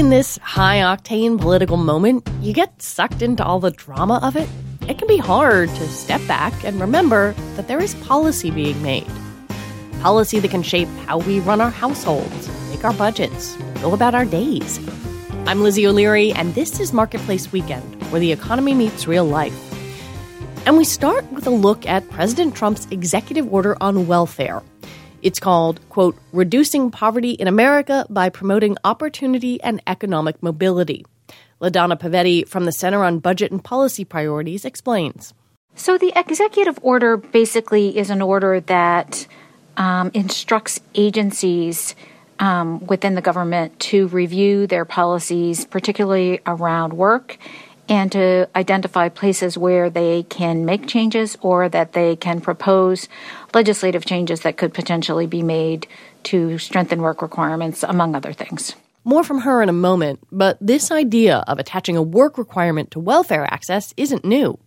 in this high octane political moment, you get sucked into all the drama of it. It can be hard to step back and remember that there is policy being made. Policy that can shape how we run our households, make our budgets, go about our days. I'm Lizzie O'Leary, and this is Marketplace Weekend, where the economy meets real life. And we start with a look at President Trump's executive order on welfare. It's called, quote, Reducing Poverty in America by Promoting Opportunity and Economic Mobility. LaDonna Pavetti from the Center on Budget and Policy Priorities explains. So, the executive order basically is an order that um, instructs agencies um, within the government to review their policies, particularly around work and to identify places where they can make changes or that they can propose legislative changes that could potentially be made to strengthen work requirements, among other things. More from her in a moment, but this idea of attaching a work requirement to welfare access isn't new.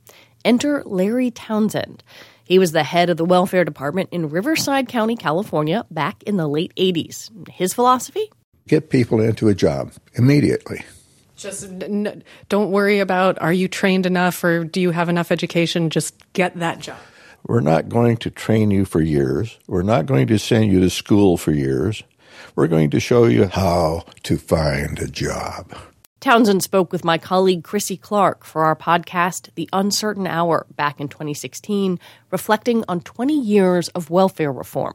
Enter Larry Townsend. He was the head of the welfare department in Riverside County, California, back in the late 80s. His philosophy? Get people into a job immediately. Just n- don't worry about are you trained enough or do you have enough education? Just get that job. We're not going to train you for years. We're not going to send you to school for years. We're going to show you how to find a job. Townsend spoke with my colleague Krissy Clark for our podcast, The Uncertain Hour, back in 2016, reflecting on 20 years of welfare reform.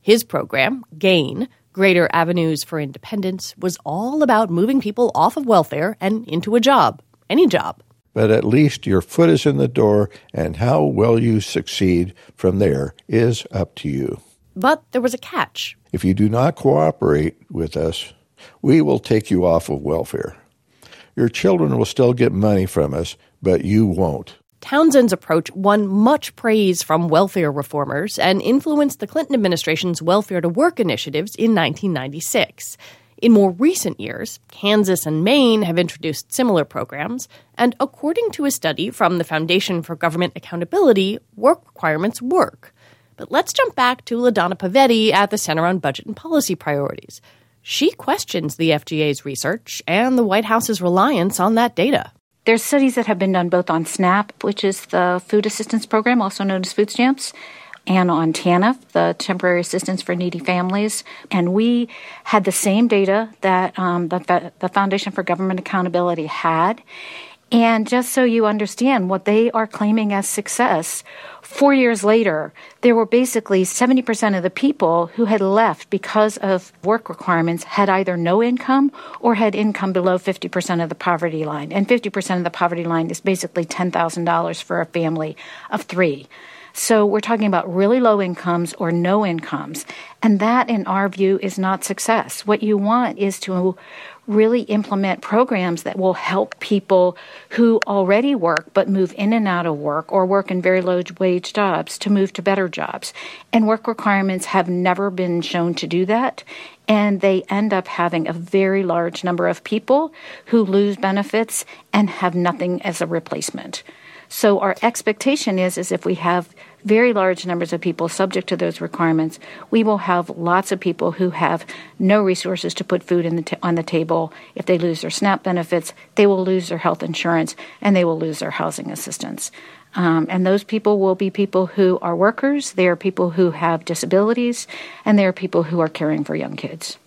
His program, GAIN, Greater Avenues for Independence was all about moving people off of welfare and into a job, any job. But at least your foot is in the door, and how well you succeed from there is up to you. But there was a catch. If you do not cooperate with us, we will take you off of welfare. Your children will still get money from us, but you won't. Townsend's approach won much praise from welfare reformers and influenced the Clinton administration's Welfare to Work initiatives in 1996. In more recent years, Kansas and Maine have introduced similar programs, and according to a study from the Foundation for Government Accountability, work requirements work. But let's jump back to LaDonna Pavetti at the Center on Budget and Policy Priorities. She questions the FGA's research and the White House's reliance on that data. There's studies that have been done both on SNAP, which is the food assistance program, also known as food stamps, and on TANF, the temporary assistance for needy families. And we had the same data that um, the, the Foundation for Government Accountability had. And just so you understand what they are claiming as success, four years later, there were basically 70% of the people who had left because of work requirements had either no income or had income below 50% of the poverty line. And 50% of the poverty line is basically $10,000 for a family of three. So we're talking about really low incomes or no incomes. And that, in our view, is not success. What you want is to really implement programs that will help people who already work but move in and out of work or work in very low wage jobs to move to better jobs. And work requirements have never been shown to do that. And they end up having a very large number of people who lose benefits and have nothing as a replacement. So our expectation is, is if we have very large numbers of people subject to those requirements, we will have lots of people who have no resources to put food the t- on the table. If they lose their SNAP benefits, they will lose their health insurance and they will lose their housing assistance. Um, and those people will be people who are workers, they are people who have disabilities, and they are people who are caring for young kids.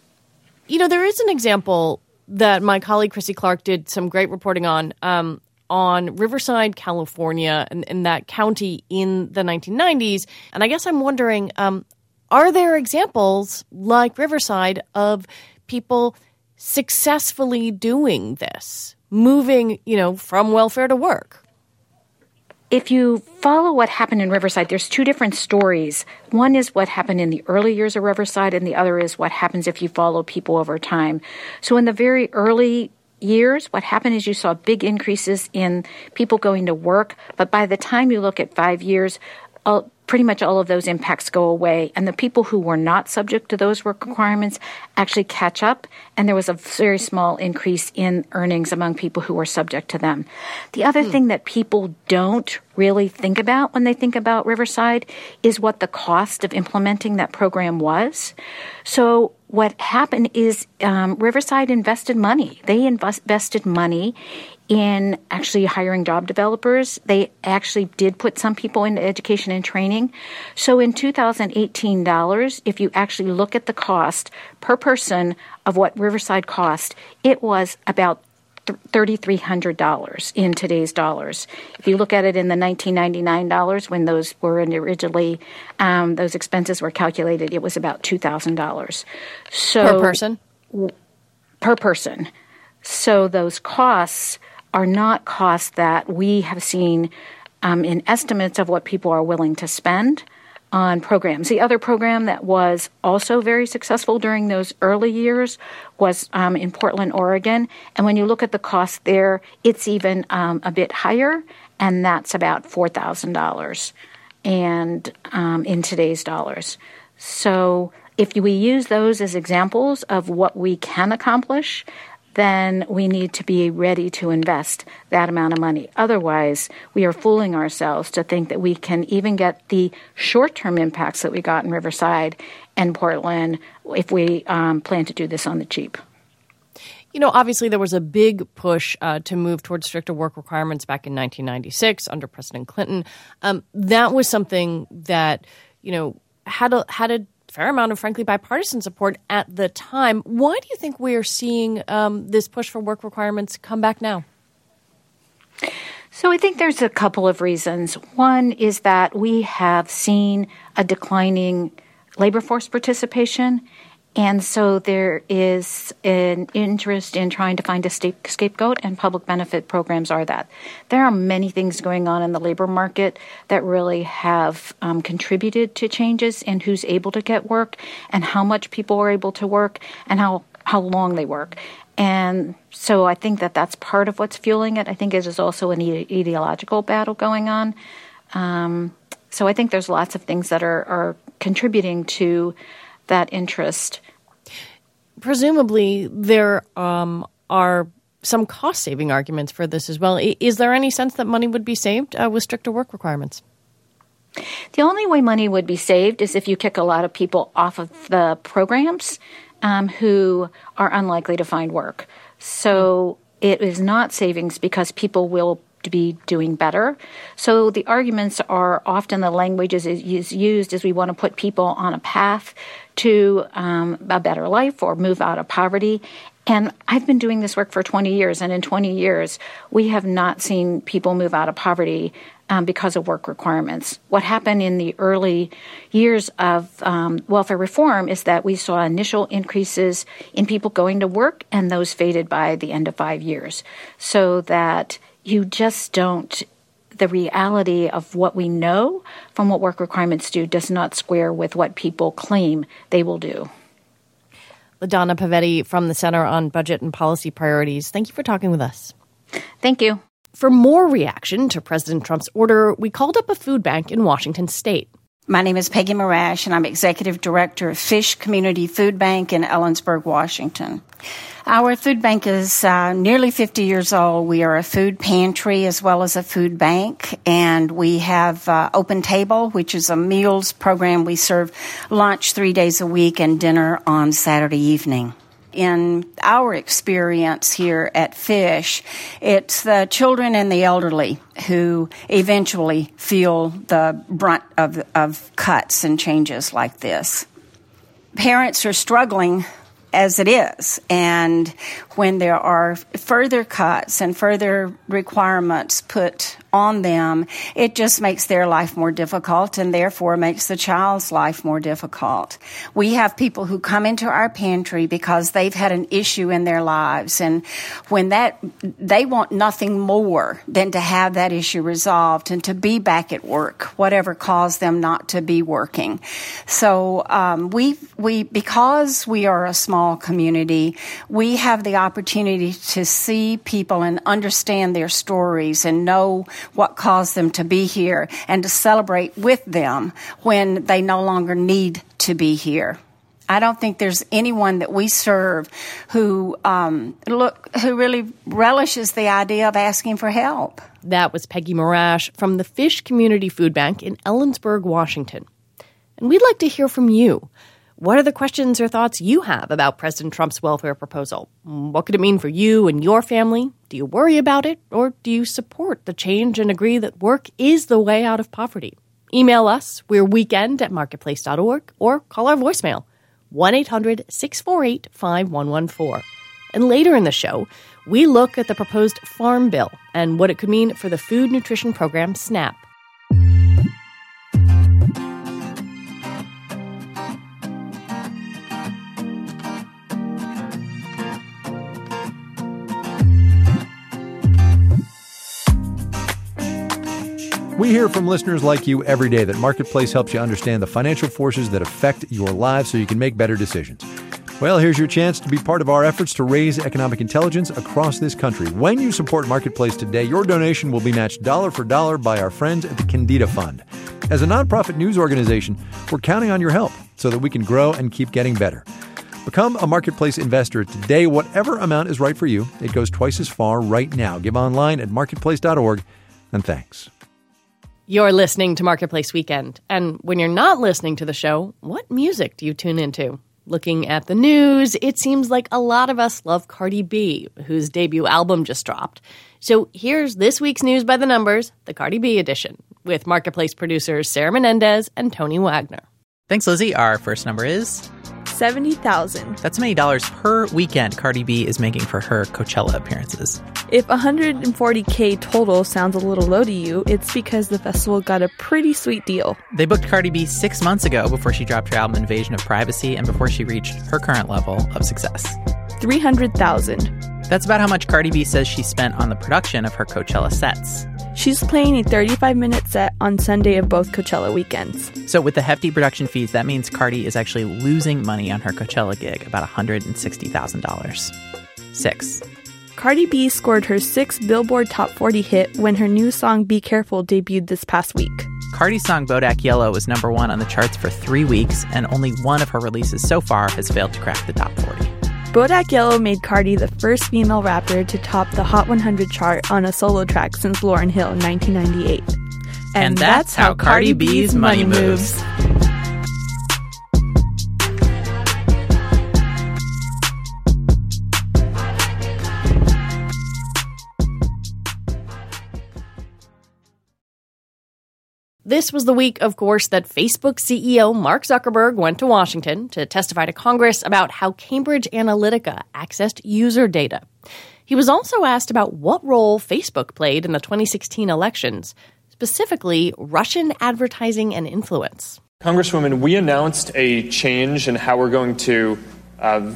You know, there is an example that my colleague Krissy Clark did some great reporting on um, on Riverside, California, in, in, that county in the 1990s. And I guess I'm wondering um, are there examples like Riverside of people successfully doing this, moving, you know, from welfare to work? If you follow what happened in Riverside, there's two different stories. One is what happened in the early years of Riverside, and the other is what happens if you follow people over time. So, in the very early years, what happened is you saw big increases in people going to work, but by the time you look at five years, uh, pretty much all of those impacts go away. And the people who were not subject to those work requirements actually catch up. And there was a very small increase in earnings among people who were subject to them. The other hmm. thing that people don't really think about when they think about Riverside is what the cost of implementing that program was. So what happened is um, Riverside invested money. They invest, invested money in actually hiring job developers. They actually did put some people into education and training. So in 2018 dollars, if you actually look at the cost per person of what Riverside cost, it was about $3,300 in today's dollars. If you look at it in the 1999 dollars, when those were originally, um, those expenses were calculated, it was about $2,000. So per person? W- per person. So those costs are not costs that we have seen um, in estimates of what people are willing to spend on programs. The other program that was also very successful during those early years was um, in Portland, Oregon. And when you look at the cost there, it's even um, a bit higher, and that's about $4,000 and um, in today's dollars. So if we use those as examples of what we can accomplish, then we need to be ready to invest that amount of money. Otherwise, we are fooling ourselves to think that we can even get the short term impacts that we got in Riverside and Portland if we um, plan to do this on the cheap. You know, obviously, there was a big push uh, to move towards stricter work requirements back in 1996 under President Clinton. Um, that was something that, you know, had a, had a fair amount of, frankly, bipartisan support at the time. Why do you think we are seeing um, this push for work requirements come back now? So I think there's a couple of reasons. One is that we have seen a declining labor force participation and so there is an interest in trying to find a scapegoat, and public benefit programs are that. There are many things going on in the labor market that really have um, contributed to changes in who's able to get work and how much people are able to work and how, how long they work. And so I think that that's part of what's fueling it. I think it is also an ideological battle going on. Um, so I think there's lots of things that are, are contributing to that interest. Presumably, there um, are some cost saving arguments for this as well. Is there any sense that money would be saved uh, with stricter work requirements? The only way money would be saved is if you kick a lot of people off of the programs um, who are unlikely to find work. So it is not savings because people will to be doing better. So the arguments are often the language is, is used as we want to put people on a path to um, a better life or move out of poverty. And I've been doing this work for 20 years, and in 20 years, we have not seen people move out of poverty um, because of work requirements. What happened in the early years of um, welfare reform is that we saw initial increases in people going to work, and those faded by the end of five years. So that you just don't the reality of what we know from what work requirements do does not square with what people claim they will do. LaDonna Pavetti from the Center on Budget and Policy Priorities. Thank you for talking with us. Thank you. For more reaction to President Trump's order, we called up a food bank in Washington state. My name is Peggy Marash, and I'm Executive Director of Fish Community Food Bank in Ellensburg, Washington. Our food bank is uh, nearly 50 years old. We are a food pantry as well as a food bank, and we have uh, Open Table, which is a meals program. We serve lunch three days a week and dinner on Saturday evening in our experience here at Fish, it's the children and the elderly who eventually feel the brunt of, of cuts and changes like this. Parents are struggling as it is. And when there are further cuts and further requirements put on them, it just makes their life more difficult and therefore makes the child's life more difficult. We have people who come into our pantry because they've had an issue in their lives and when that, they want nothing more than to have that issue resolved and to be back at work, whatever caused them not to be working. So, um, we, we, because we are a small community, we have the opportunity to see people and understand their stories and know what caused them to be here and to celebrate with them when they no longer need to be here. I don't think there's anyone that we serve who um, look who really relishes the idea of asking for help. That was Peggy Morash from the Fish Community Food Bank in Ellensburg, Washington. And we'd like to hear from you. What are the questions or thoughts you have about President Trump's welfare proposal? What could it mean for you and your family? Do you worry about it, or do you support the change and agree that work is the way out of poverty? Email us, we're weekend at marketplace.org, or call our voicemail, 1 800 648 5114. And later in the show, we look at the proposed Farm Bill and what it could mean for the food nutrition program SNAP. We hear from listeners like you every day that Marketplace helps you understand the financial forces that affect your lives so you can make better decisions. Well, here's your chance to be part of our efforts to raise economic intelligence across this country. When you support Marketplace today, your donation will be matched dollar for dollar by our friends at the Kendeda Fund. As a nonprofit news organization, we're counting on your help so that we can grow and keep getting better. Become a Marketplace investor today. Whatever amount is right for you, it goes twice as far right now. Give online at marketplace.org, and thanks. You're listening to Marketplace Weekend. And when you're not listening to the show, what music do you tune into? Looking at the news, it seems like a lot of us love Cardi B, whose debut album just dropped. So here's this week's news by the numbers, the Cardi B edition, with Marketplace producers Sarah Menendez and Tony Wagner. Thanks, Lizzie. Our first number is 70,000. That's how many dollars per weekend Cardi B is making for her Coachella appearances. If 140k total sounds a little low to you, it's because the festival got a pretty sweet deal. They booked Cardi B six months ago before she dropped her album Invasion of Privacy and before she reached her current level of success. 300,000. That's about how much Cardi B says she spent on the production of her Coachella sets. She's playing a 35 minute set on Sunday of both Coachella weekends. So, with the hefty production fees, that means Cardi is actually losing money on her Coachella gig, about $160,000. Six. Cardi B scored her sixth Billboard Top 40 hit when her new song Be Careful debuted this past week. Cardi's song Bodak Yellow was number one on the charts for three weeks, and only one of her releases so far has failed to crack the top 40. Bodak Yellow made Cardi the first female rapper to top the Hot 100 chart on a solo track since Lauryn Hill in 1998. And, and that's, that's how Cardi B's money moves. This was the week, of course, that Facebook CEO Mark Zuckerberg went to Washington to testify to Congress about how Cambridge Analytica accessed user data. He was also asked about what role Facebook played in the 2016 elections, specifically Russian advertising and influence. Congresswoman, we announced a change in how we're going to uh,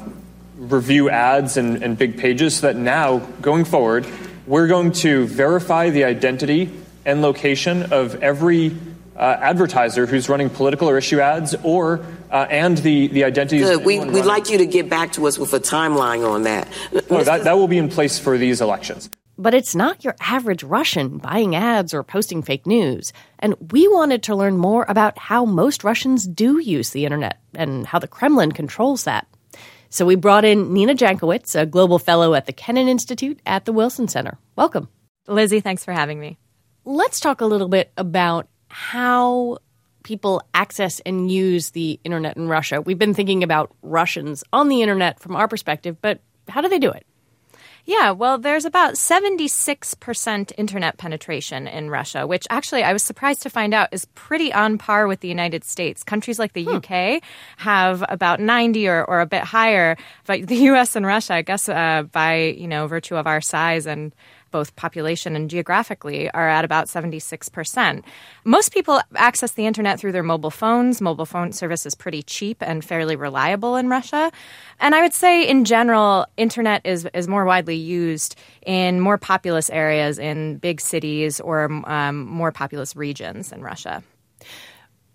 review ads and, and big pages so that now, going forward, we're going to verify the identity and location of every uh, advertiser who's running political or issue ads or uh, and the, the identities. Good. We, we'd like you to get back to us with a timeline on that. No, that. That will be in place for these elections. But it's not your average Russian buying ads or posting fake news. And we wanted to learn more about how most Russians do use the internet and how the Kremlin controls that. So we brought in Nina Jankowicz, a global fellow at the Kennan Institute at the Wilson Center. Welcome. Lizzie, thanks for having me. Let's talk a little bit about how people access and use the internet in Russia. We've been thinking about Russians on the internet from our perspective, but how do they do it? Yeah, well, there's about 76% internet penetration in Russia, which actually I was surprised to find out is pretty on par with the United States. Countries like the hmm. UK have about 90 or, or a bit higher, but the US and Russia, I guess, uh, by, you know, virtue of our size and both population and geographically, are at about 76%. Most people access the internet through their mobile phones. Mobile phone service is pretty cheap and fairly reliable in Russia. And I would say, in general, internet is, is more widely used in more populous areas in big cities or um, more populous regions in Russia.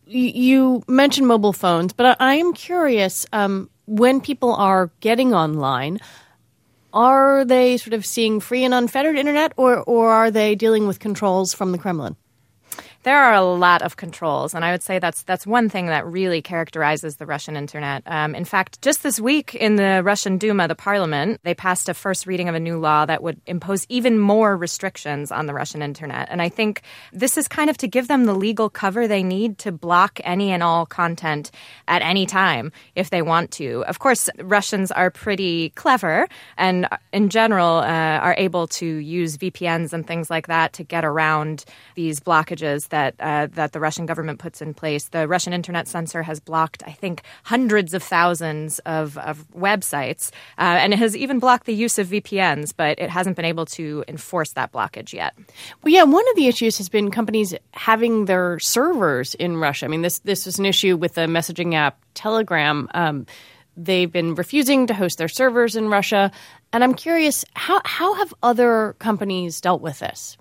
You mentioned mobile phones, but I am curious um, when people are getting online are they sort of seeing free and unfettered internet, or or are they dealing with controls from the Kremlin? There are a lot of controls, and I would say that's that's one thing that really characterizes the Russian internet. Um, in fact, just this week in the Russian Duma, the parliament, they passed a first reading of a new law that would impose even more restrictions on the Russian internet. And I think this is kind of to give them the legal cover they need to block any and all content at any time if they want to. Of course, Russians are pretty clever and, in general, uh, are able to use VPNs and things like that to get around these blockages that uh, that the Russian government puts in place. The Russian internet censor has blocked, I think, hundreds of thousands of, of websites, uh, and it has even blocked the use of VPNs, but it hasn't been able to enforce that blockage yet. Well, yeah, one of the issues has been companies having their servers in Russia. I mean, this this was an issue with the messaging app Telegram. Um, they've been refusing to host their servers in Russia, and I'm curious how how have other companies dealt with this?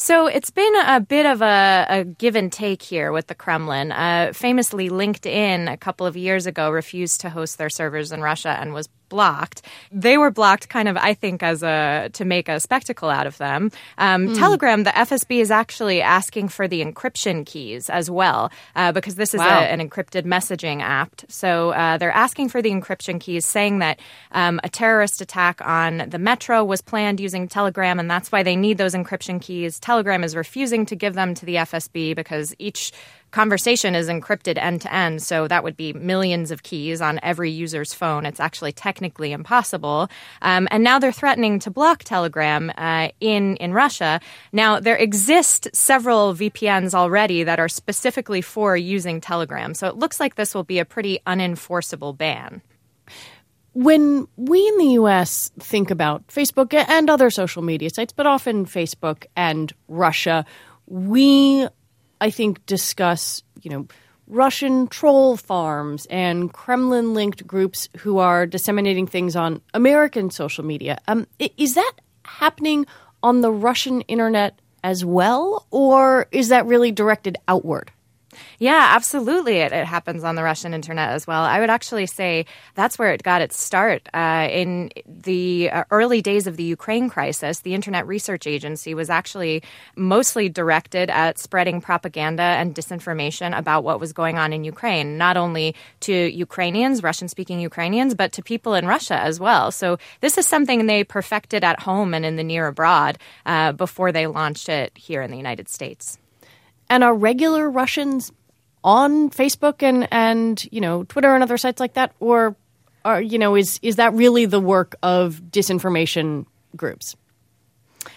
So it's been a bit of a, a give and take here with the Kremlin. Uh, famously, LinkedIn a couple of years ago refused to host their servers in Russia and was blocked. They were blocked kind of, I think, as a to make a spectacle out of them. Um, mm. Telegram, the FSB is actually asking for the encryption keys as well uh, because this is wow. a, an encrypted messaging app. So uh, they're asking for the encryption keys, saying that um, a terrorist attack on the metro was planned using Telegram, and that's why they need those encryption keys. Telegram is refusing to give them to the FSB because each conversation is encrypted end to end. So that would be millions of keys on every user's phone. It's actually technically impossible. Um, and now they're threatening to block Telegram uh, in in Russia. Now there exist several VPNs already that are specifically for using Telegram. So it looks like this will be a pretty unenforceable ban. When we in the US think about Facebook and other social media sites, but often Facebook and Russia, we I think, discuss, you know, Russian troll farms and Kremlin linked groups who are disseminating things on American social media. Um, is that happening on the Russian internet as well, or is that really directed outward? Yeah, absolutely. It, it, happens on the Russian internet as well. I would actually say that's where it got its start. Uh, in the uh, early days of the Ukraine crisis, the Internet Research Agency was actually mostly directed at spreading propaganda and disinformation about what was going on in Ukraine, not only to Ukrainians, Russian speaking Ukrainians, but to people in Russia as well. So this is something they perfected at home and in the near abroad uh, before they launched it here in the United States. And are regular Russians on Facebook and and you know Twitter and other sites like that, or are you know is is that really the work of disinformation groups?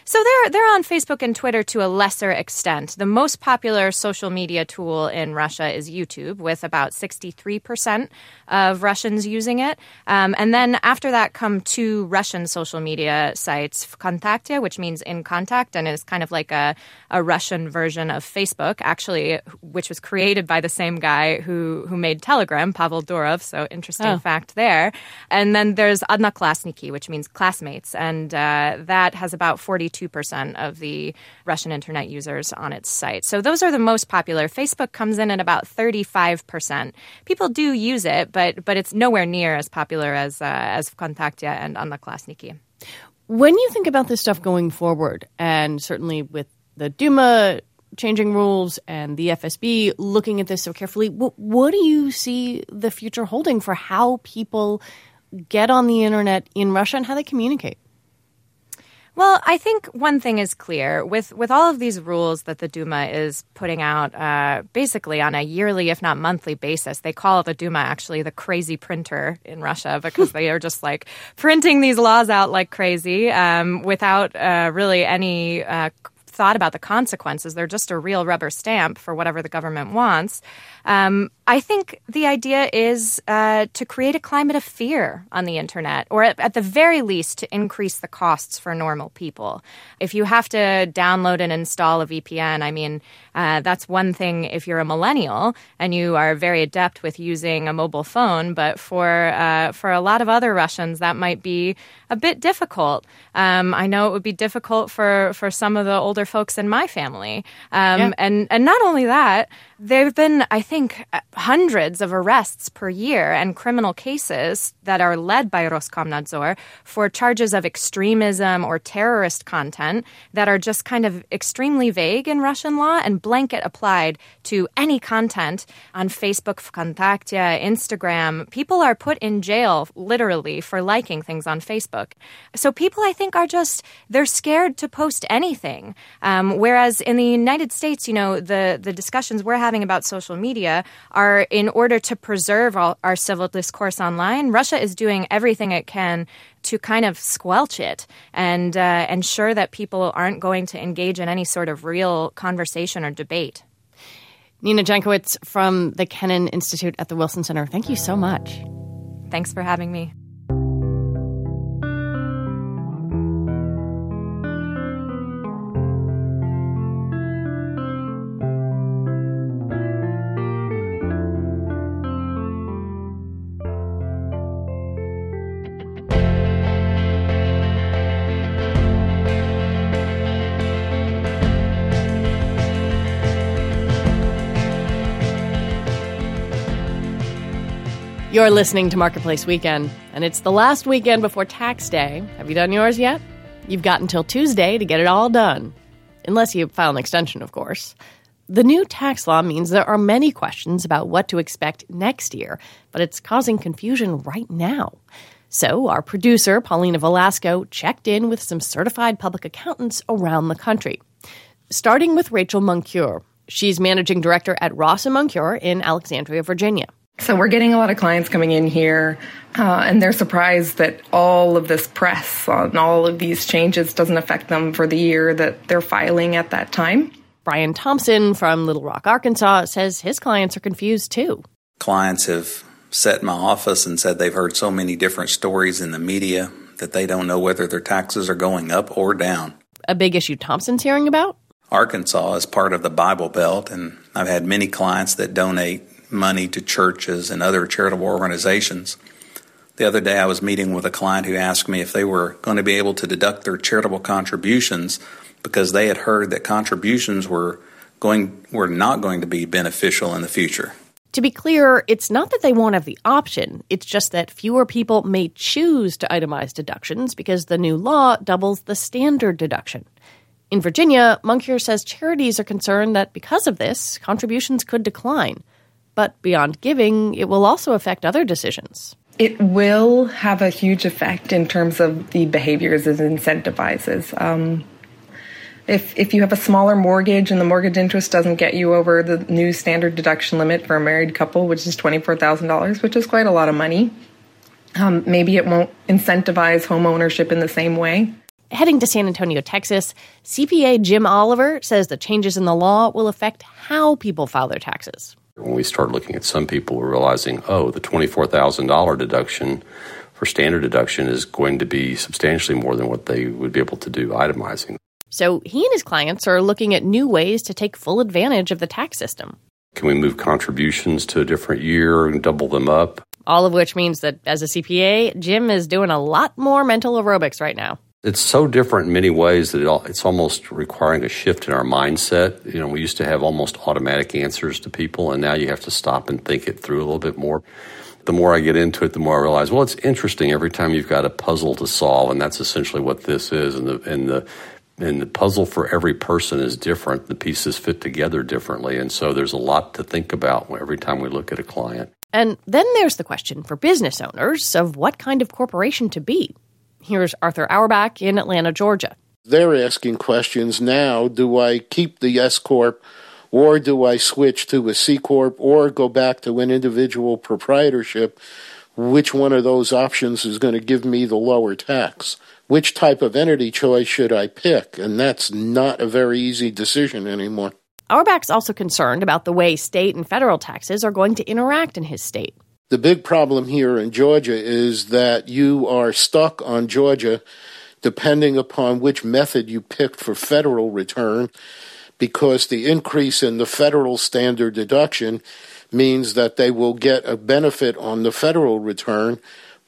So they're they're on Facebook and Twitter to a lesser extent. The most popular social media tool in Russia is YouTube, with about sixty three percent of Russians using it. Um, and then after that come two Russian social media sites, Vkontakte, which means in contact, and is kind of like a, a Russian version of Facebook, actually, which was created by the same guy who who made Telegram, Pavel Durov. So interesting oh. fact there. And then there's Odnoklassniki, which means classmates, and uh, that has about 42% of the Russian internet users on its site. So those are the most popular. Facebook comes in at about 35%. People do use it, but but it's nowhere near as popular as uh, as Vkontakte and Odnoklassniki. When you think about this stuff going forward, and certainly with the Duma changing rules and the FSB looking at this so carefully, what, what do you see the future holding for how people get on the internet in Russia and how they communicate? Well, I think one thing is clear with with all of these rules that the Duma is putting out, uh, basically on a yearly, if not monthly basis. They call the Duma actually the crazy printer in Russia because they are just like printing these laws out like crazy um, without uh, really any. Uh, thought about the consequences. They're just a real rubber stamp for whatever the government wants. Um, I think the idea is uh, to create a climate of fear on the internet, or at, at, the very least, to increase the costs for normal people. If you have to download and install a VPN, I mean, uh, that's one thing if you're a millennial and you are very adept with using a mobile phone, but for uh, for a lot of other Russians, that might be a bit difficult. Um, I know it would be difficult for for some of the older folks in my family, um, yeah. and and not only that, there have been I think, uh, hundreds of arrests per year and criminal cases that are led by Roskomnadzor for charges of extremism or terrorist content that are just kind of extremely vague in Russian law and blanket applied to any content on Facebook, Vkontakte, Instagram. People are put in jail literally for liking things on Facebook. So people, I think, are just, they're scared to post anything. Um, whereas in the United States, you know, the, the discussions we're having about social media are in order to preserve all, our civil discourse online. Russia is doing everything it can to kind of squelch it and uh, ensure that people aren't going to engage in any sort of real conversation or debate. Nina Jankowicz from the Kennan Institute at the Wilson Center. Thank you so much. Thanks for having me. You're listening to Marketplace Weekend, and it's the last weekend before tax day. Have you done yours yet? You've got until Tuesday to get it all done. Unless you file an extension, of course. The new tax law means there are many questions about what to expect next year, but it's causing confusion right now. So, our producer, Paulina Velasco, checked in with some certified public accountants around the country. Starting with Rachel Moncure. She's managing director at Ross and Moncure in Alexandria, Virginia. So we're getting a lot of clients coming in here, uh, and they're surprised that all of this press on all of these changes doesn't affect them for the year that they're filing at that time. Brian Thompson from Little Rock, Arkansas, says his clients are confused too. Clients have sat in my office and said they've heard so many different stories in the media that they don't know whether their taxes are going up or down. A big issue Thompson's hearing about? Arkansas is part of the Bible Belt, and I've had many clients that donate money to churches and other charitable organizations. The other day, I was meeting with a client who asked me if they were going to be able to deduct their charitable contributions because they had heard that contributions were going were not going to be beneficial in the future. To be clear, it's not that they won't have the option. It's just that fewer people may choose to itemize deductions because the new law doubles the standard deduction. In Virginia, Moncure says charities are concerned that because of this, contributions could decline. But beyond giving, it will also affect other decisions. It will have a huge effect in terms of the behaviors it incentivizes. Um, if, if you have a smaller mortgage and the mortgage interest doesn't get you over the new standard deduction limit for a married couple, which is $24,000, which is quite a lot of money, um, maybe it won't incentivize home ownership in the same way. Heading to San Antonio, Texas, CPA Jim Oliver says the changes in the law will affect how people file their taxes. When we started looking at some people, we're realizing, oh, the $24,000 deduction for standard deduction is going to be substantially more than what they would be able to do itemizing. So he and his clients are looking at new ways to take full advantage of the tax system. Can we move contributions to a different year and double them up? All of which means that as a CPA, Jim is doing a lot more mental aerobics right now it's so different in many ways that it, it's almost requiring a shift in our mindset. You know, we used to have almost automatic answers to people, and now you have to stop and think it through a little bit more. The more I get into it, the more I realize, well, it's interesting every time you've got a puzzle to solve, and that's essentially what this is. And the and the and the puzzle for every person is different. The pieces fit together differently, and so there's a lot to think about every time we look at a client. And then there's the question for business owners of what kind of corporation to be. Here's Arthur Auerbach in Atlanta, Georgia. They're asking questions now do I keep the S Corp or do I switch to a C Corp or go back to an individual proprietorship? Which one of those options is going to give me the lower tax? Which type of entity choice should I pick? And that's not a very easy decision anymore. Auerbach's also concerned about the way state and federal taxes are going to interact in his state. The big problem here in Georgia is that you are stuck on Georgia depending upon which method you picked for federal return because the increase in the federal standard deduction means that they will get a benefit on the federal return,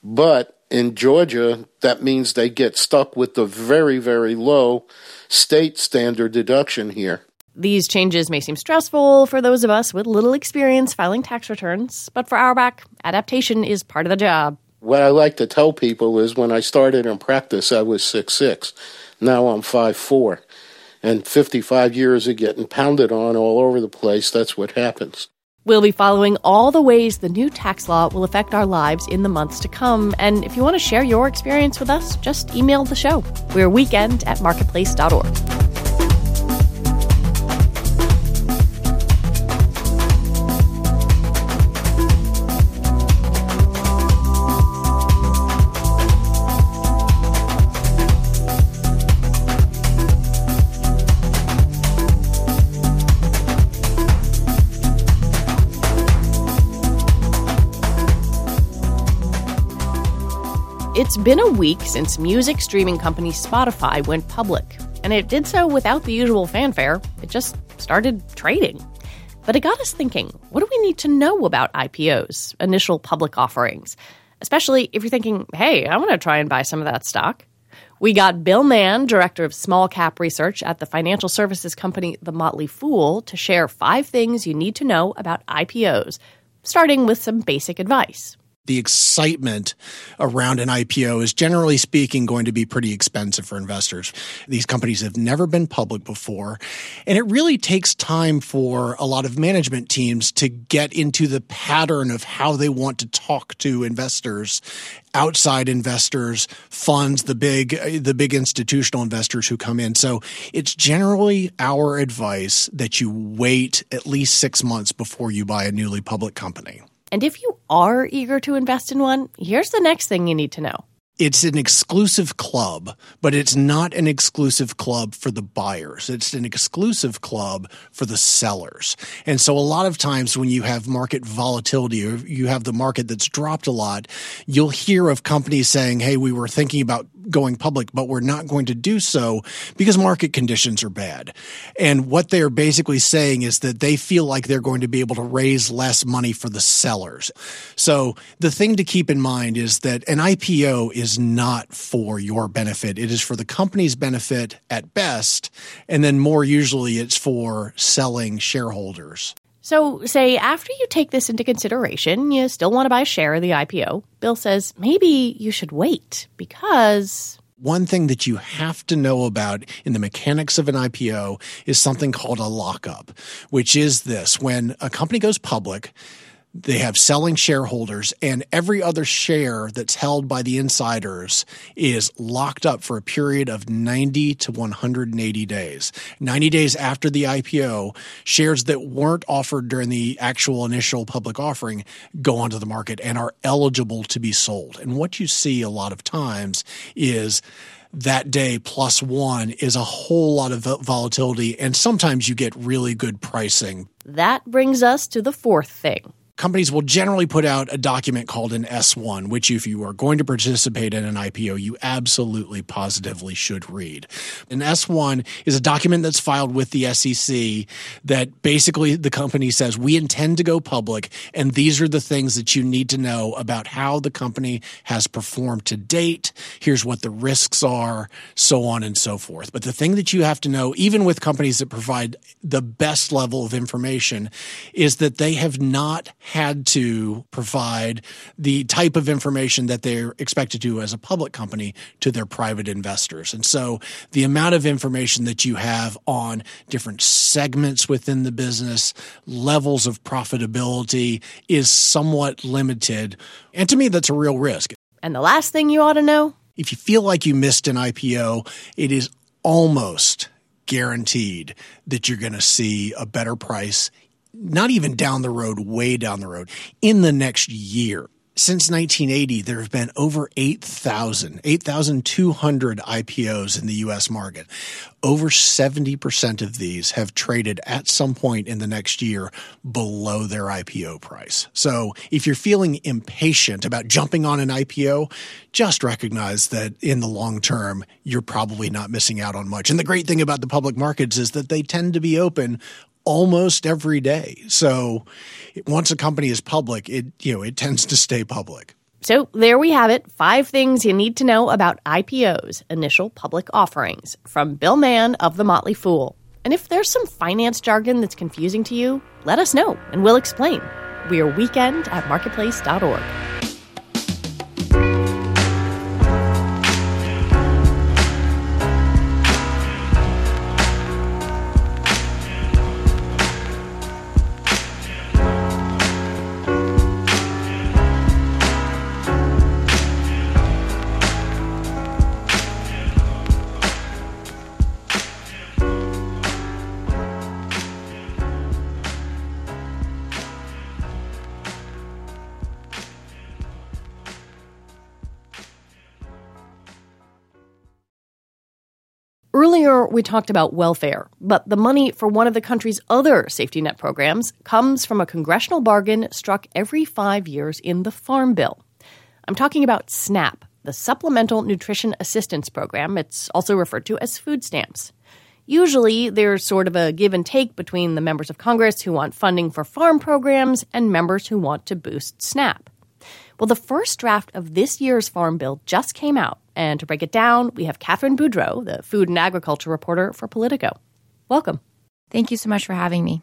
but in Georgia, that means they get stuck with the very, very low state standard deduction here. These changes may seem stressful for those of us with little experience filing tax returns, but for Auerbach, adaptation is part of the job. What I like to tell people is when I started in practice, I was six six. Now I'm five four, And 55 years of getting pounded on all over the place, that's what happens. We'll be following all the ways the new tax law will affect our lives in the months to come. And if you want to share your experience with us, just email the show. We're weekend at marketplace.org. It's been a week since music streaming company Spotify went public, and it did so without the usual fanfare. It just started trading. But it got us thinking what do we need to know about IPOs, initial public offerings? Especially if you're thinking, hey, I want to try and buy some of that stock. We got Bill Mann, director of small cap research at the financial services company The Motley Fool, to share five things you need to know about IPOs, starting with some basic advice the excitement around an IPO is generally speaking going to be pretty expensive for investors. These companies have never been public before, and it really takes time for a lot of management teams to get into the pattern of how they want to talk to investors outside investors, funds, the big the big institutional investors who come in. So it's generally our advice that you wait at least 6 months before you buy a newly public company. And if you are eager to invest in one, here's the next thing you need to know. It's an exclusive club, but it's not an exclusive club for the buyers. It's an exclusive club for the sellers. And so a lot of times when you have market volatility or you have the market that's dropped a lot, you'll hear of companies saying, Hey, we were thinking about going public, but we're not going to do so because market conditions are bad. And what they're basically saying is that they feel like they're going to be able to raise less money for the sellers. So the thing to keep in mind is that an IPO is not for your benefit. It is for the company's benefit at best. And then more usually it's for selling shareholders. So, say after you take this into consideration, you still want to buy a share of the IPO. Bill says maybe you should wait because. One thing that you have to know about in the mechanics of an IPO is something called a lockup, which is this when a company goes public, they have selling shareholders and every other share that's held by the insiders is locked up for a period of 90 to 180 days. 90 days after the ipo shares that weren't offered during the actual initial public offering go onto the market and are eligible to be sold. And what you see a lot of times is that day plus one is a whole lot of volatility and sometimes you get really good pricing. That brings us to the fourth thing companies will generally put out a document called an S1, which if you are going to participate in an IPO, you absolutely positively should read. An S1 is a document that's filed with the SEC that basically the company says, we intend to go public, and these are the things that you need to know about how the company has performed to date. Here's what the risks are, so on and so forth. But the thing that you have to know, even with companies that provide the best level of information, is that they have not had to provide the type of information that they're expected to as a public company to their private investors. And so the amount of information that you have on different segments within the business, levels of profitability is somewhat limited. And to me, that's a real risk. And the last thing you ought to know if you feel like you missed an IPO, it is almost guaranteed that you're going to see a better price not even down the road, way down the road, in the next year. Since 1980, there have been over 8,000, 8,200 IPOs in the U.S. market. Over 70% of these have traded at some point in the next year below their IPO price. So if you're feeling impatient about jumping on an IPO, just recognize that in the long term, you're probably not missing out on much. And the great thing about the public markets is that they tend to be open almost every day. So once a company is public, it you know it tends to stay public. So there we have it. Five things you need to know about IPOs, initial public offerings, from Bill Mann of The Motley Fool. And if there's some finance jargon that's confusing to you, let us know and we'll explain. We are weekend at marketplace.org. Earlier, we talked about welfare, but the money for one of the country's other safety net programs comes from a congressional bargain struck every five years in the Farm Bill. I'm talking about SNAP, the Supplemental Nutrition Assistance Program. It's also referred to as food stamps. Usually, there's sort of a give and take between the members of Congress who want funding for farm programs and members who want to boost SNAP. Well, the first draft of this year's Farm Bill just came out. And to break it down, we have Catherine Boudreau, the food and agriculture reporter for Politico. Welcome. Thank you so much for having me.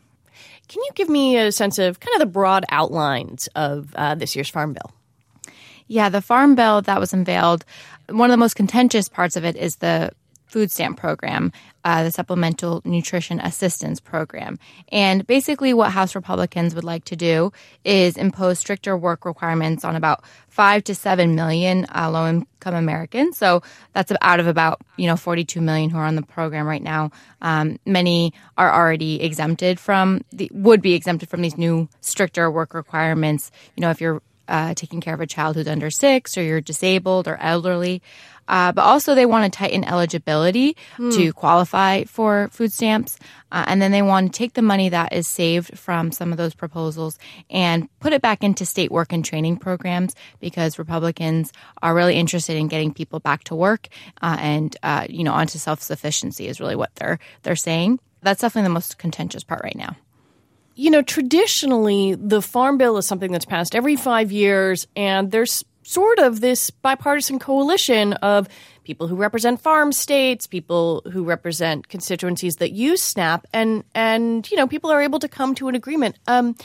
Can you give me a sense of kind of the broad outlines of uh, this year's Farm Bill? Yeah, the Farm Bill that was unveiled, one of the most contentious parts of it is the food stamp program, uh, the Supplemental Nutrition Assistance Program. And basically, what House Republicans would like to do is impose stricter work requirements on about five to seven million uh, low income Americans. So that's out of about, you know, 42 million who are on the program right now. Um, many are already exempted from the, would be exempted from these new stricter work requirements. You know, if you're uh, taking care of a child who's under six or you're disabled or elderly. Uh, but also, they want to tighten eligibility Hmm. to qualify for food stamps. Uh, and then they want to take the money that is saved from some of those proposals and put it back into state work and training programs because Republicans are really interested in getting people back to work uh, and, uh, you know, onto self sufficiency is really what they're, they're saying. That's definitely the most contentious part right now. You know, traditionally, the Farm Bill is something that's passed every five years, and there's sort of this bipartisan coalition of people who represent farm states, people who represent constituencies that use SNAP, and and you know, people are able to come to an agreement. Um,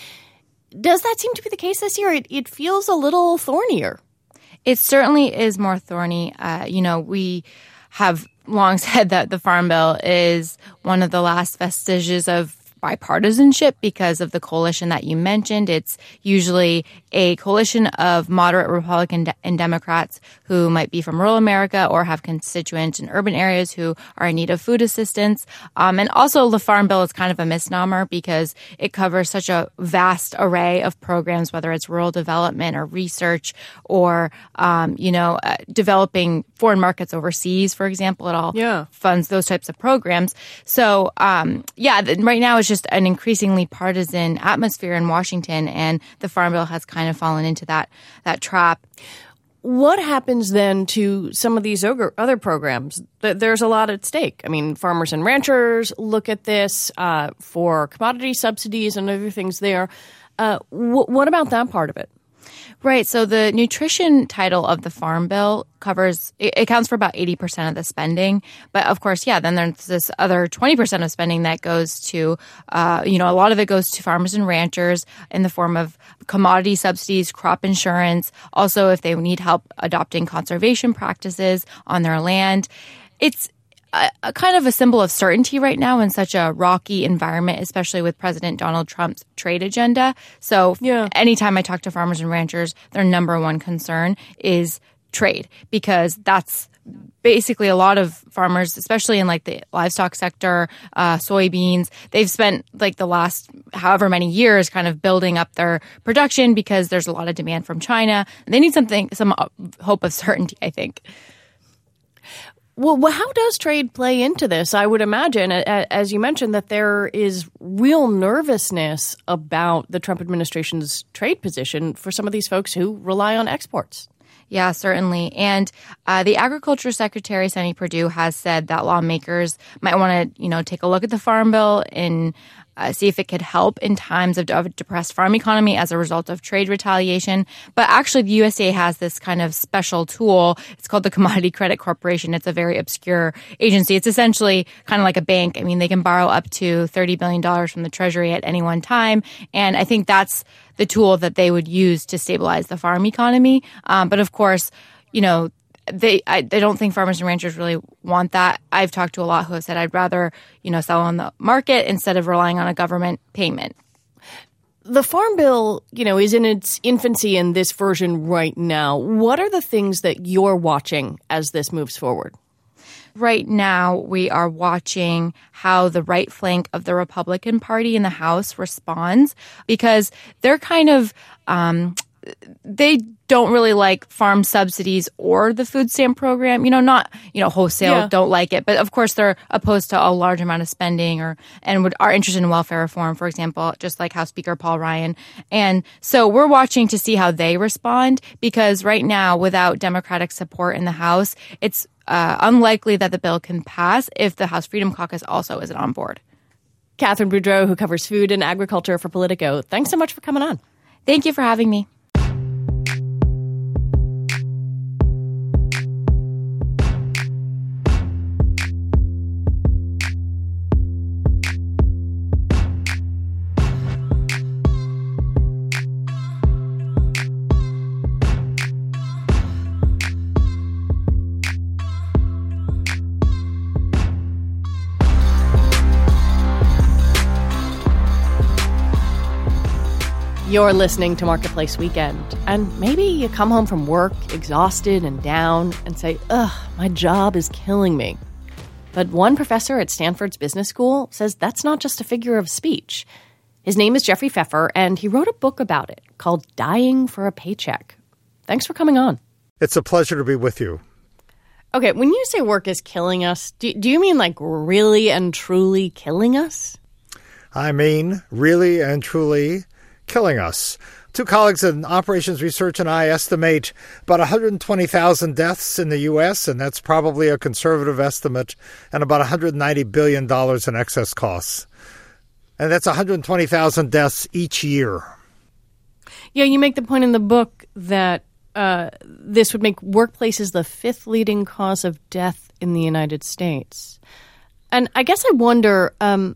does that seem to be the case this year? It, it feels a little thornier. It certainly is more thorny. Uh, you know, we have long said that the Farm Bill is one of the last vestiges of bipartisanship because of the coalition that you mentioned. It's usually a coalition of moderate Republican and Democrats who might be from rural America or have constituents in urban areas who are in need of food assistance. Um, and also, the Farm Bill is kind of a misnomer because it covers such a vast array of programs, whether it's rural development or research or, um, you know, uh, developing foreign markets overseas, for example. It all Yeah. funds those types of programs. So, um, yeah, right now it's just an increasingly partisan atmosphere in Washington, and the Farm Bill has kind of fallen into that that trap. What happens then to some of these other programs? There's a lot at stake. I mean, farmers and ranchers look at this uh, for commodity subsidies and other things there. Uh, wh- what about that part of it? Right. So the nutrition title of the Farm Bill covers, it accounts for about 80% of the spending. But of course, yeah, then there's this other 20% of spending that goes to, uh, you know, a lot of it goes to farmers and ranchers in the form of commodity subsidies, crop insurance, also if they need help adopting conservation practices on their land. It's, a, a kind of a symbol of certainty right now in such a rocky environment, especially with President Donald Trump's trade agenda. So, anytime I talk to farmers and ranchers, their number one concern is trade because that's basically a lot of farmers, especially in like the livestock sector, uh, soybeans, they've spent like the last however many years kind of building up their production because there's a lot of demand from China. They need something, some uh, hope of certainty, I think. Well, how does trade play into this? I would imagine, as you mentioned, that there is real nervousness about the Trump administration's trade position for some of these folks who rely on exports. Yeah, certainly. And uh, the Agriculture Secretary, Sonny Perdue, has said that lawmakers might want to, you know, take a look at the Farm Bill in uh, see if it could help in times of, depressed farm economy as a result of trade retaliation. But actually, the USDA has this kind of special tool. It's called the Commodity Credit Corporation. It's a very obscure agency. It's essentially kind of like a bank. I mean, they can borrow up to $30 billion from the Treasury at any one time. And I think that's the tool that they would use to stabilize the farm economy. Um, but of course, you know, they I, they don't think farmers and ranchers really want that. I've talked to a lot who have said I'd rather you know sell on the market instead of relying on a government payment. The Farm Bill, you know, is in its infancy in this version right now. What are the things that you're watching as this moves forward? Right now, we are watching how the right flank of the Republican Party in the House responds because they're kind of um, they don't really like farm subsidies or the food stamp program. You know, not you know wholesale yeah. don't like it, but of course they're opposed to a large amount of spending or and would, are interested in welfare reform, for example, just like House Speaker Paul Ryan. And so we're watching to see how they respond because right now, without Democratic support in the House, it's uh, unlikely that the bill can pass if the House Freedom Caucus also isn't on board. Catherine Boudreau, who covers food and agriculture for Politico, thanks so much for coming on. Thank you for having me. You're listening to Marketplace Weekend, and maybe you come home from work exhausted and down and say, Ugh, my job is killing me. But one professor at Stanford's business school says that's not just a figure of speech. His name is Jeffrey Pfeffer, and he wrote a book about it called Dying for a Paycheck. Thanks for coming on. It's a pleasure to be with you. Okay, when you say work is killing us, do, do you mean like really and truly killing us? I mean, really and truly killing us. Two colleagues in operations research and I estimate about 120,000 deaths in the U.S., and that's probably a conservative estimate, and about $190 billion in excess costs. And that's 120,000 deaths each year. Yeah, you make the point in the book that uh, this would make workplaces the fifth leading cause of death in the United States. And I guess I wonder um,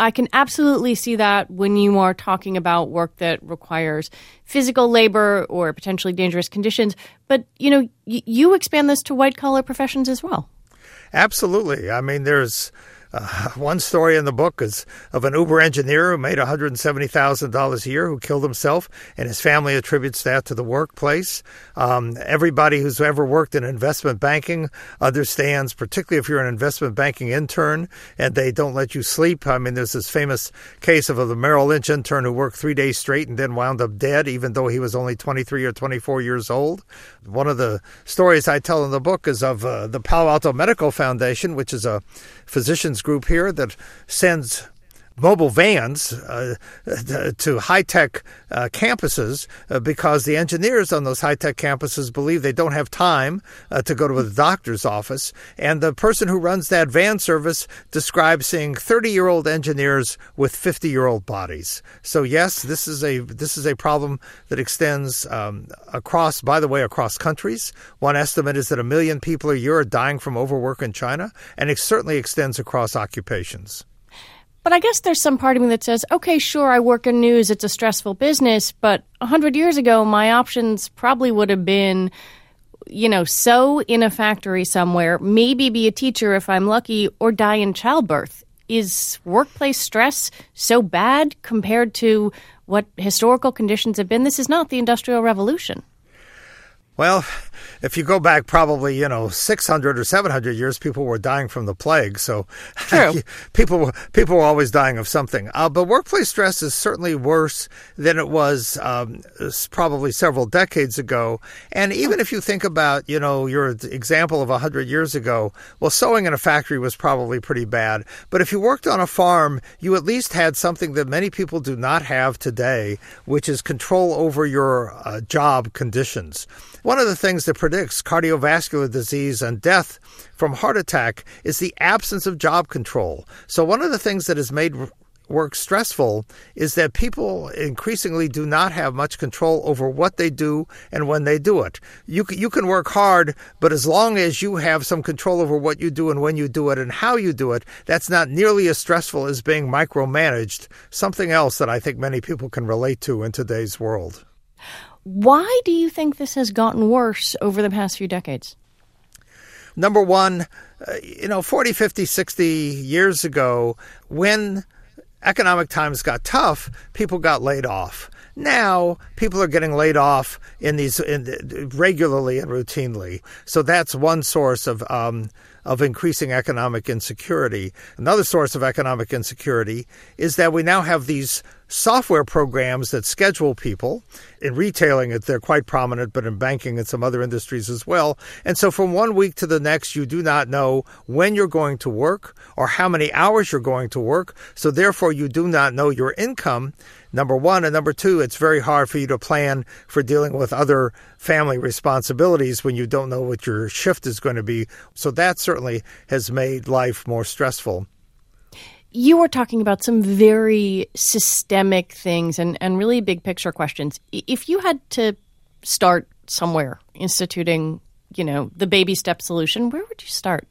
I can absolutely see that when you are talking about work that requires physical labor or potentially dangerous conditions. But, you know, y- you expand this to white collar professions as well. Absolutely. I mean, there's uh, one story in the book is of an Uber engineer who made $170,000 a year who killed himself, and his family attributes that to the workplace. Um, everybody who's ever worked in investment banking understands, particularly if you're an investment banking intern and they don't let you sleep. I mean, there's this famous case of a Merrill Lynch intern who worked three days straight and then wound up dead, even though he was only 23 or 24 years old. One of the stories I tell in the book is of uh, the Palo Alto Medical Foundation, which is a physicians group here that sends mobile vans uh, to high tech uh, campuses uh, because the engineers on those high tech campuses believe they don't have time uh, to go to the doctor's office. And the person who runs that van service describes seeing 30 year old engineers with 50 year old bodies. So yes, this is a this is a problem that extends um, across, by the way, across countries. One estimate is that a million people a year are dying from overwork in China, and it certainly extends across occupations. But I guess there's some part of me that says, okay, sure, I work in news, it's a stressful business, but 100 years ago, my options probably would have been, you know, sew in a factory somewhere, maybe be a teacher if I'm lucky, or die in childbirth. Is workplace stress so bad compared to what historical conditions have been? This is not the Industrial Revolution. Well, if you go back probably, you know, 600 or 700 years, people were dying from the plague. So people, people were always dying of something. Uh, but workplace stress is certainly worse than it was um, probably several decades ago. And even if you think about, you know, your example of 100 years ago, well, sewing in a factory was probably pretty bad. But if you worked on a farm, you at least had something that many people do not have today, which is control over your uh, job conditions. One of the things that predicts cardiovascular disease and death from heart attack is the absence of job control. So, one of the things that has made work stressful is that people increasingly do not have much control over what they do and when they do it. You you can work hard, but as long as you have some control over what you do and when you do it and how you do it, that's not nearly as stressful as being micromanaged. Something else that I think many people can relate to in today's world. Why do you think this has gotten worse over the past few decades? Number one, uh, you know, 40, 50, 60 years ago, when economic times got tough, people got laid off. Now people are getting laid off in these in, regularly and routinely. So that's one source of um, of increasing economic insecurity. Another source of economic insecurity is that we now have these software programs that schedule people. In retailing, they're quite prominent, but in banking and some other industries as well. And so from one week to the next, you do not know when you're going to work or how many hours you're going to work. So therefore, you do not know your income number one. And number two, it's very hard for you to plan for dealing with other family responsibilities when you don't know what your shift is going to be. So that certainly has made life more stressful you were talking about some very systemic things and, and really big picture questions. If you had to start somewhere instituting, you know, the baby step solution, where would you start?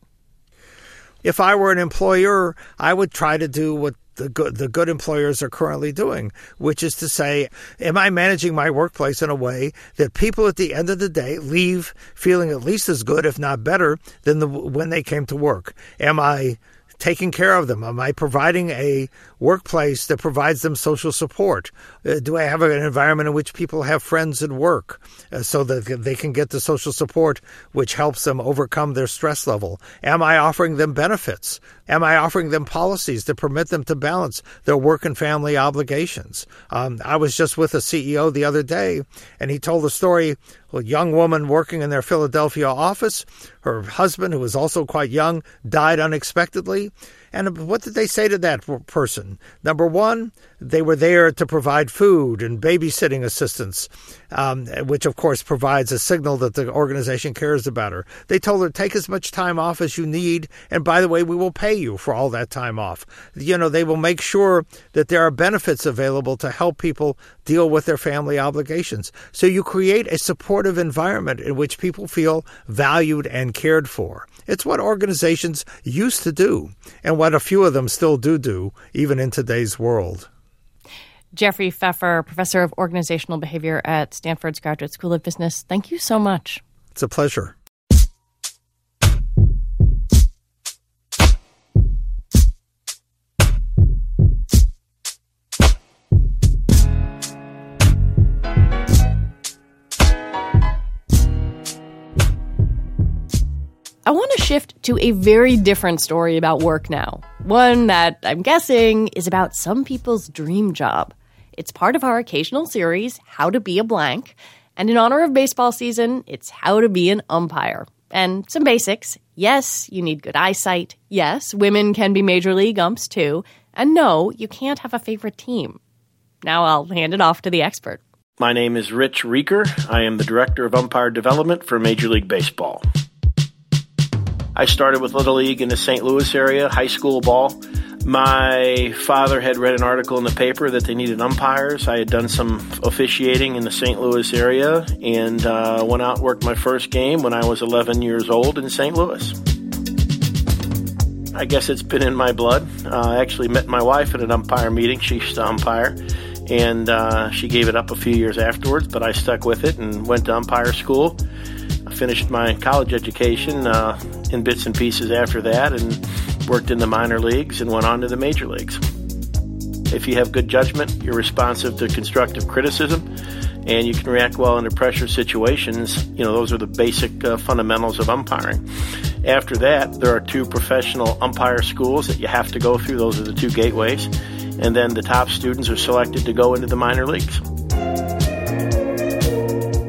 If I were an employer, I would try to do what the good, the good employers are currently doing, which is to say, am I managing my workplace in a way that people at the end of the day leave feeling at least as good, if not better, than the, when they came to work? Am I taking care of them? Am I providing a workplace that provides them social support? Uh, do I have an environment in which people have friends at work uh, so that they can get the social support which helps them overcome their stress level? Am I offering them benefits? Am I offering them policies that permit them to balance their work and family obligations? Um, I was just with a CEO the other day, and he told a story a young woman working in their Philadelphia office. Her husband, who was also quite young, died unexpectedly. And what did they say to that person? Number one, they were there to provide food and babysitting assistance, um, which of course provides a signal that the organization cares about her. They told her, take as much time off as you need, and by the way, we will pay you for all that time off. You know, they will make sure that there are benefits available to help people deal with their family obligations. So you create a supportive environment in which people feel valued and cared for. It's what organizations used to do, and what a few of them still do do, even in today's world. Jeffrey Pfeffer, professor of organizational behavior at Stanford's Graduate School of Business, thank you so much. It's a pleasure. I want to shift to a very different story about work now. One that I'm guessing is about some people's dream job. It's part of our occasional series, How to Be a Blank. And in honor of baseball season, it's How to Be an Umpire. And some basics. Yes, you need good eyesight. Yes, women can be major league umps too. And no, you can't have a favorite team. Now I'll hand it off to the expert. My name is Rich Rieker. I am the Director of Umpire Development for Major League Baseball. I started with Little League in the St. Louis area, high school ball. My father had read an article in the paper that they needed umpires. I had done some officiating in the St. Louis area and uh, went out and worked my first game when I was 11 years old in St. Louis. I guess it's been in my blood. Uh, I actually met my wife at an umpire meeting. She used to umpire, and uh, she gave it up a few years afterwards, but I stuck with it and went to umpire school. Finished my college education uh, in bits and pieces after that and worked in the minor leagues and went on to the major leagues. If you have good judgment, you're responsive to constructive criticism, and you can react well under pressure situations. You know, those are the basic uh, fundamentals of umpiring. After that, there are two professional umpire schools that you have to go through. Those are the two gateways. And then the top students are selected to go into the minor leagues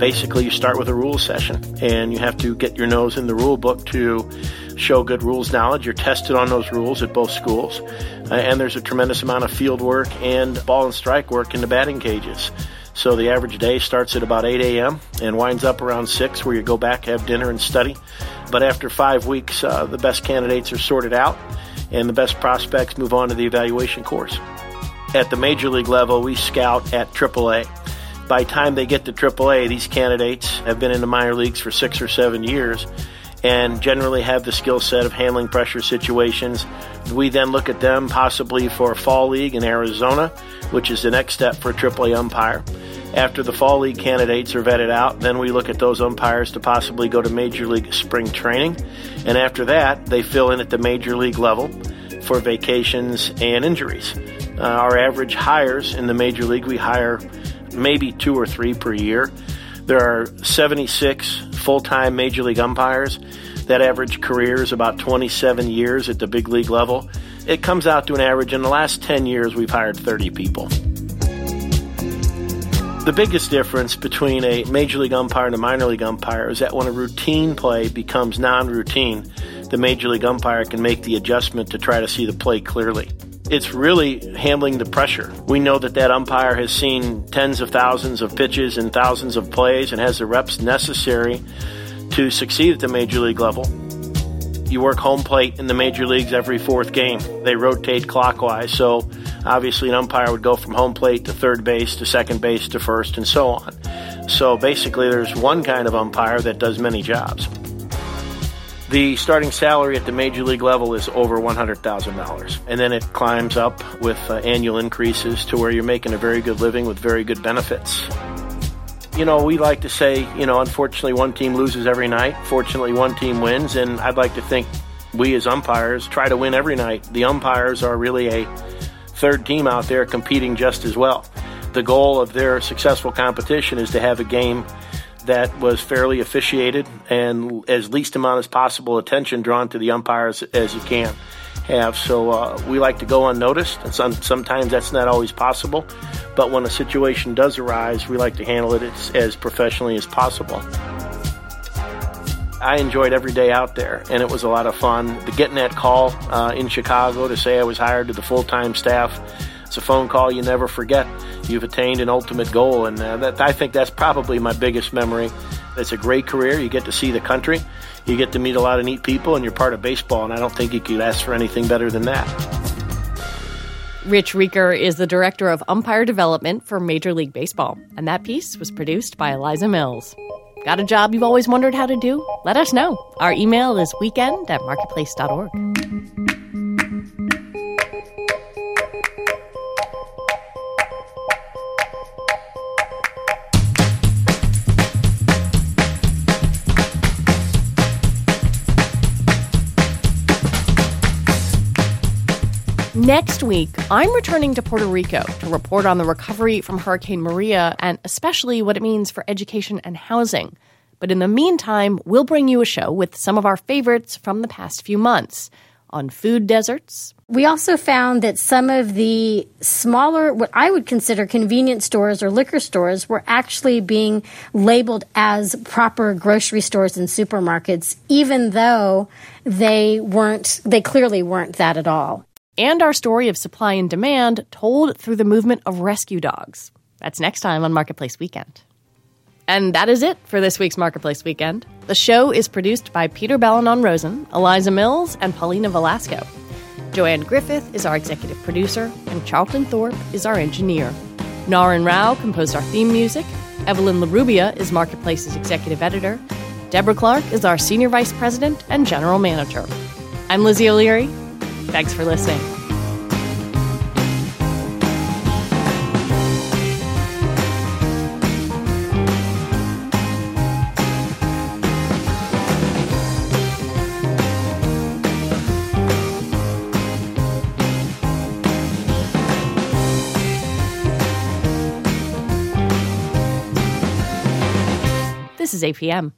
basically you start with a rules session and you have to get your nose in the rule book to show good rules knowledge. You're tested on those rules at both schools. Uh, and there's a tremendous amount of field work and ball and strike work in the batting cages. So the average day starts at about 8 a.m. and winds up around 6 where you go back, have dinner, and study. But after five weeks, uh, the best candidates are sorted out and the best prospects move on to the evaluation course. At the major league level, we scout at AAA. By time they get to AAA, these candidates have been in the minor leagues for six or seven years and generally have the skill set of handling pressure situations. We then look at them possibly for a fall league in Arizona, which is the next step for a AAA umpire. After the fall league candidates are vetted out, then we look at those umpires to possibly go to major league spring training. And after that, they fill in at the major league level for vacations and injuries. Uh, our average hires in the major league, we hire maybe two or three per year. There are 76 full time major league umpires. That average career is about 27 years at the big league level. It comes out to an average in the last 10 years, we've hired 30 people. The biggest difference between a major league umpire and a minor league umpire is that when a routine play becomes non routine, the major league umpire can make the adjustment to try to see the play clearly. It's really handling the pressure. We know that that umpire has seen tens of thousands of pitches and thousands of plays and has the reps necessary to succeed at the major league level. You work home plate in the major leagues every fourth game. They rotate clockwise, so obviously an umpire would go from home plate to third base to second base to first and so on. So basically, there's one kind of umpire that does many jobs. The starting salary at the major league level is over $100,000. And then it climbs up with uh, annual increases to where you're making a very good living with very good benefits. You know, we like to say, you know, unfortunately one team loses every night, fortunately one team wins, and I'd like to think we as umpires try to win every night. The umpires are really a third team out there competing just as well. The goal of their successful competition is to have a game that was fairly officiated and as least amount as possible attention drawn to the umpires as you can have. So uh, we like to go unnoticed, and some, sometimes that's not always possible. But when a situation does arise, we like to handle it as, as professionally as possible. I enjoyed every day out there, and it was a lot of fun. The getting that call uh, in Chicago to say I was hired to the full time staff, it's a phone call you never forget. You've attained an ultimate goal, and uh, that, I think that's probably my biggest memory. It's a great career. You get to see the country, you get to meet a lot of neat people, and you're part of baseball, and I don't think you could ask for anything better than that. Rich Rieker is the director of umpire development for Major League Baseball, and that piece was produced by Eliza Mills. Got a job you've always wondered how to do? Let us know. Our email is weekend at marketplace.org. Next week, I'm returning to Puerto Rico to report on the recovery from Hurricane Maria and especially what it means for education and housing. But in the meantime, we'll bring you a show with some of our favorites from the past few months on food deserts. We also found that some of the smaller, what I would consider convenience stores or liquor stores, were actually being labeled as proper grocery stores and supermarkets, even though they weren't, they clearly weren't that at all and our story of supply and demand told through the movement of rescue dogs. That's next time on Marketplace Weekend. And that is it for this week's Marketplace Weekend. The show is produced by Peter Balonon Rosen, Eliza Mills, and Paulina Velasco. Joanne Griffith is our executive producer, and Charlton Thorpe is our engineer. Naren Rao composed our theme music. Evelyn LaRubia is Marketplace's executive editor. Deborah Clark is our senior vice president and general manager. I'm Lizzie O'Leary. Thanks for listening. This is APM.